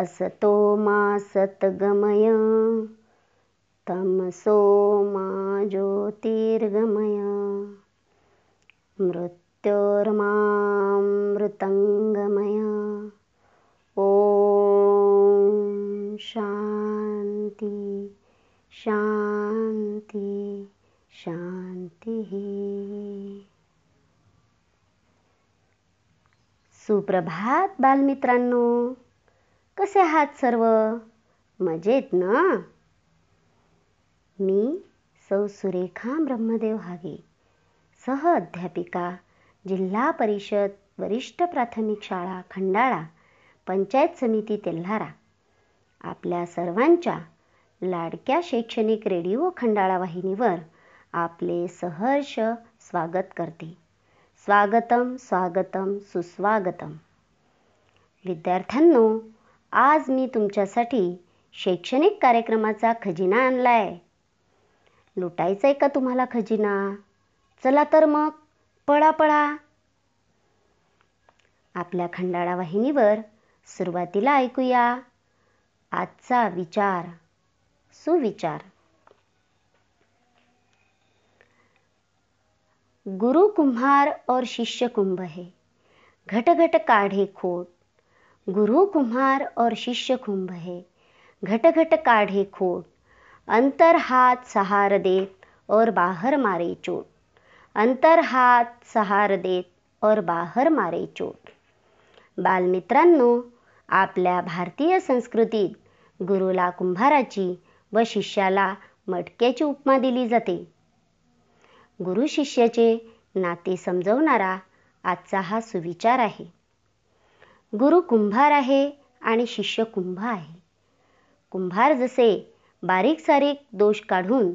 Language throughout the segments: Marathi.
असतो मा सतगमय तमसो मा ज्योतिर्गमय मृत्योर्मामृतङ्गमय। ॐ शान्ति शान्ति शान्तिः। सुप्रभात बालमित्रांनो कसे आहात सर्व? मजेत ना? मी सौ सुरेखा ब्रह्मदेव हागे सह अध्यापिका जिल्हा परिषद वरिष्ठ प्राथमिक शाळा खंडाळा पंचायत समिती तेल्हारा. आपल्या सर्वांच्या लाडक्या शैक्षणिक रेडिओ खंडाळा वाहिनीवर आपले सहर्ष स्वागत करते. स्वागतम स्वागतम सुस्वागतम. विद्यार्थ्यांनो आज मी तुमच्यासाठी शैक्षणिक कार्यक्रमाचा खजिना आणलाय. लुटायचा आहे का तुम्हाला खजिना? चला तर मग पळा पळा. आपल्या खंडाळा वाहिनीवर सुरुवातीला ऐकूया. आजचा विचार सुविचार. गुरु कुम्हार और शिष्य कुंभ है. घट घट काढ़े खोट. गुरु कुम्हार और शिष्य कुंभ है। घट घट काढ़े खोट अंतर हाथ सहार देत और बाहर मारे चोट। अंतर हात सहार देत और बाहर मारे चोट। बालमित्रांनो आपल्या भारतीय संस्कृतीत गुरुला कुंभाराची व शिष्याला मटक्याची उपमा दिली जाते। गुरु शिष्याचे नाते समजवणारा आजचा हा सुविचार आहे। गुरु कुंभार आहे आणि शिष्य कुंभ आहे. कुंभार जसे बारीक सारीक दोष काढून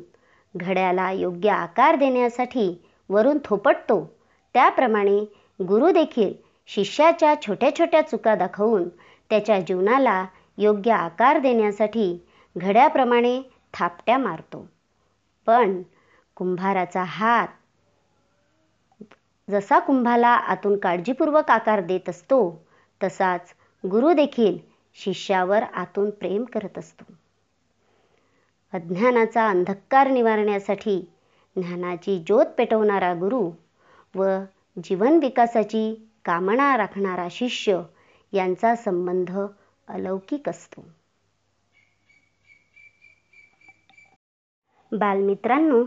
घड्याला योग्य आकार देण्यासाठी वरून थोपटतो त्याप्रमाणे गुरु देखील शिष्याच्या छोट्या छोट्या चुका दाखवून त्याच्या जीवनाला योग्य आकार देण्यासाठी घड्याप्रमाणे थापट्या मारतो. पण कुंभाराचा हात जसा कुंभाला आतून काळजीपूर्वक आकार देत असतो तसाच गुरु देखील शिष्यावर आतून प्रेम करत असतो. अज्ञानाचा अंधकार निवारण्यासाठी ज्ञानाची ज्योत पेटवणारा गुरु व जीवन विकासाची कामना राखणारा शिष्य यांचा संबंध अलौकिक असतो. बालमित्रांनो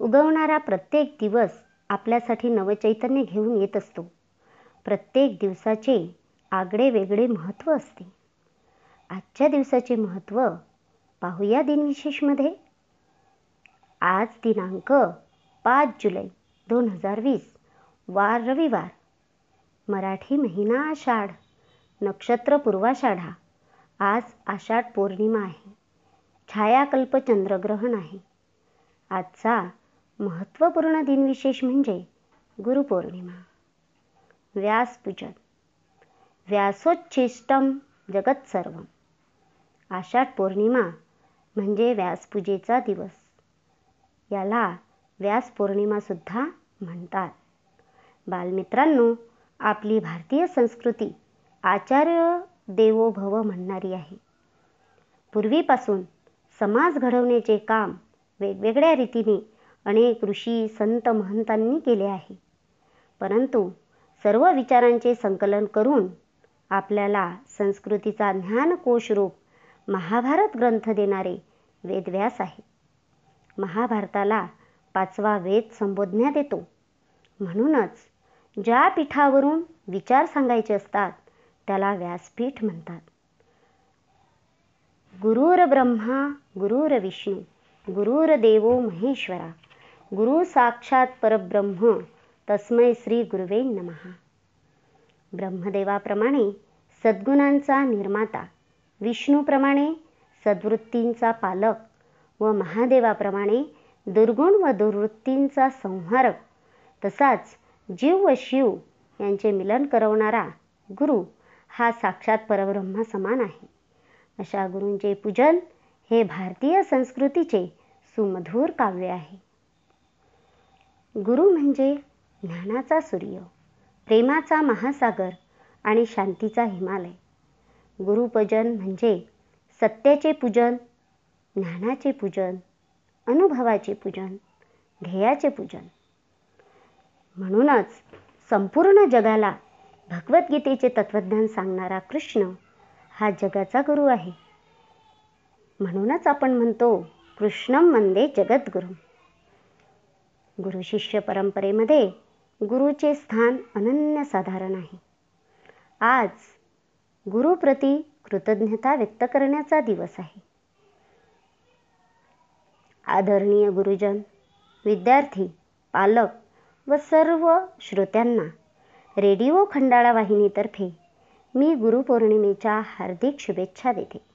उगवणारा प्रत्येक दिवस आपल्यासाठी नवचैतन्य घेऊन येत असतो. प्रत्येक दिवसाचे आगळे वेगळे महत्त्व असते. आजच्या दिवसाचे महत्त्व पाहूया दिनविशेषमध्ये. आज दिनांक पाच जुलै दोन हजार वीस वार रविवार. मराठी महिना आषाढ नक्षत्र पूर्वाषाढा. आज आषाढ पौर्णिमा आहे. छायाकल्प चंद्रग्रहण आहे. आजचा महत्त्वपूर्ण दिनविशेष म्हणजे गुरुपौर्णिमा. व्यासपूजन. व्यासोच्छिष्टम जगत सर्व आषाढ पौर्णिमा म्हणजे व्यासपूजेचा दिवस. याला व्यास पौर्णिमासुद्धा म्हणतात. बालमित्रांनो आपली भारतीय संस्कृती आचार्य देवो भव म्हणणारी आहे. पूर्वीपासून समाज घडवण्याचे काम वेगवेगळ्या रीतीने अनेक ऋषी संत महंतांनी केले आहे. परंतु सर्व विचारांचे संकलन करून आपल्याला संस्कृतीचा ज्ञानकोश रूप महाभारत ग्रंथ देणारे वेदव्यास आहे. महाभारताला पाचवा वेद संबोधण्यात येतो म्हणूनच ज्या पीठावरून विचार सांगायचे असतात त्याला व्यासपीठ म्हणतात. गुरुर ब्रह्मा गुरुर विष्णू गुरुर देवो महेश्वरा गुरु साक्षात परब्रह्म तस्मै श्री गुरुवे नमहा ब्रह्मदेवाप्रमाणे सद्गुणांचा निर्माता विष्णूप्रमाणे सद्वृत्तींचा पालक व महादेवाप्रमाणे दुर्गुण व दुर्वृत्तींचा संहारक तसाच जीव व शिव यांचे मिलन करवणारा गुरु हा साक्षात परब्रह्म समान आहे. अशा गुरूंचे पूजन हे भारतीय संस्कृतीचे सुमधूर काव्य आहे. गुरु म्हणजे ज्ञानाचा सूर्य. प्रेमाचा महासागर आणि शांतीचा हिमालय. गुरुपूजन म्हणजे सत्याचे पूजन ज्ञानाचे पूजन अनुभवाचे पूजन ध्येयाचे पूजन. म्हणूनच संपूर्ण जगाला भगवद्गीतेचे तत्वज्ञान सांगणारा कृष्ण हा जगाचा गुरु आहे. म्हणूनच आपण म्हणतो कृष्णम वंदे जगद्गुरु. गुरु शिष्य परंपरेमध्ये गुरुचे स्थान अनन्यसाधारण आहे. आज गुरुप्रती कृतज्ञता व्यक्त करण्याचा दिवस आहे. आदरणीय गुरुजन विद्यार्थी पालक व सर्व श्रोत्यांना रेडिओ खंडाळा वाहिनीतर्फे मी गुरुपौर्णिमेच्या हार्दिक शुभेच्छा देते.